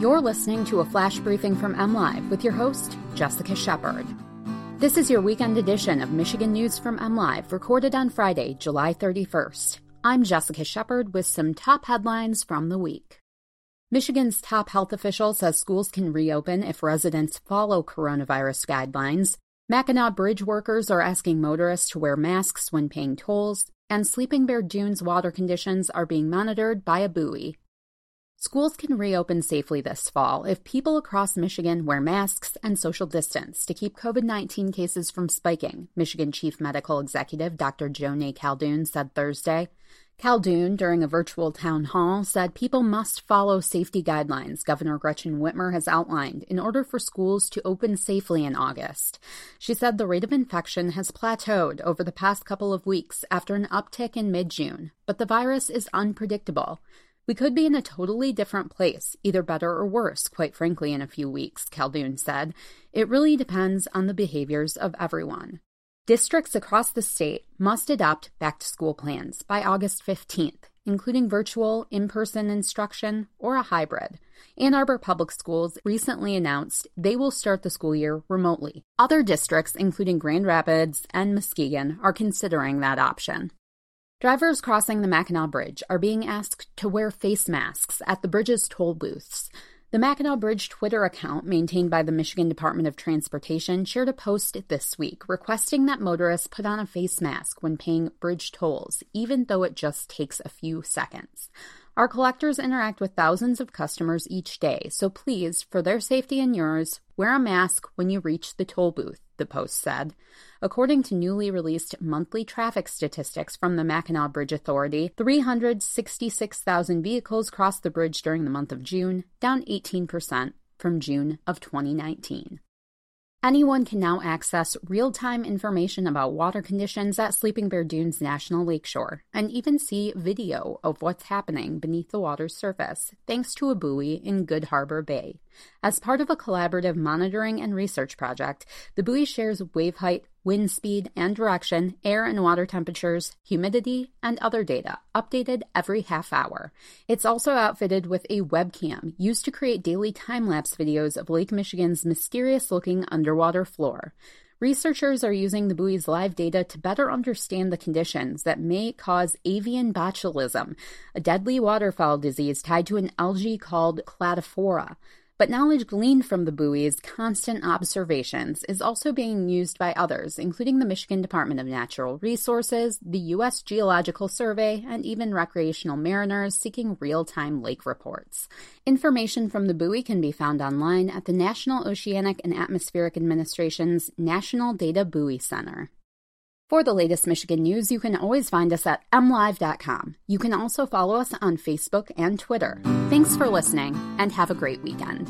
You're listening to a flash briefing from MLive with your host, Jessica Shepard. This is your weekend edition of Michigan News from MLive, recorded on Friday, July 31st. I'm Jessica Shepard with some top headlines from the week. Michigan's top health official says schools can reopen if residents follow coronavirus guidelines. Mackinac Bridge workers are asking motorists to wear masks when paying tolls, and Sleeping Bear Dunes water conditions are being monitored by a buoy. Schools can reopen safely this fall if people across Michigan wear masks and social distance to keep COVID 19 cases from spiking, Michigan Chief Medical Executive Dr. Joneigh Khaldun said Thursday. Khaldun, during a virtual town hall, said people must follow safety guidelines Governor Gretchen Whitmer has outlined in order for schools to open safely in August. She said the rate of infection has plateaued over the past couple of weeks after an uptick in mid June, but the virus is unpredictable. We could be in a totally different place, either better or worse, quite frankly, in a few weeks, Khaldun said. It really depends on the behaviors of everyone. Districts across the state must adopt back to school plans by August 15th, including virtual, in person instruction, or a hybrid. Ann Arbor Public Schools recently announced they will start the school year remotely. Other districts, including Grand Rapids and Muskegon, are considering that option. Drivers crossing the Mackinac Bridge are being asked to wear face masks at the bridge's toll booths. The Mackinac Bridge Twitter account, maintained by the Michigan Department of Transportation, shared a post this week requesting that motorists put on a face mask when paying bridge tolls, even though it just takes a few seconds. Our collectors interact with thousands of customers each day, so please, for their safety and yours, wear a mask when you reach the toll booth the Post said. According to newly released monthly traffic statistics from the Mackinac Bridge Authority, 366,000 vehicles crossed the bridge during the month of June, down 18% from June of 2019. Anyone can now access real time information about water conditions at Sleeping Bear Dunes National Lakeshore and even see video of what's happening beneath the water's surface, thanks to a buoy in Good Harbor Bay. As part of a collaborative monitoring and research project, the buoy shares wave height, wind speed and direction, air and water temperatures, humidity, and other data, updated every half hour. It's also outfitted with a webcam used to create daily time lapse videos of Lake Michigan's mysterious looking underwater floor. Researchers are using the buoy's live data to better understand the conditions that may cause avian botulism, a deadly waterfowl disease tied to an algae called cladophora. But knowledge gleaned from the buoy's constant observations is also being used by others, including the Michigan Department of Natural Resources, the U.S. Geological Survey, and even recreational mariners seeking real time lake reports. Information from the buoy can be found online at the National Oceanic and Atmospheric Administration's National Data Buoy Center. For the latest Michigan news, you can always find us at mlive.com. You can also follow us on Facebook and Twitter. Thanks for listening, and have a great weekend.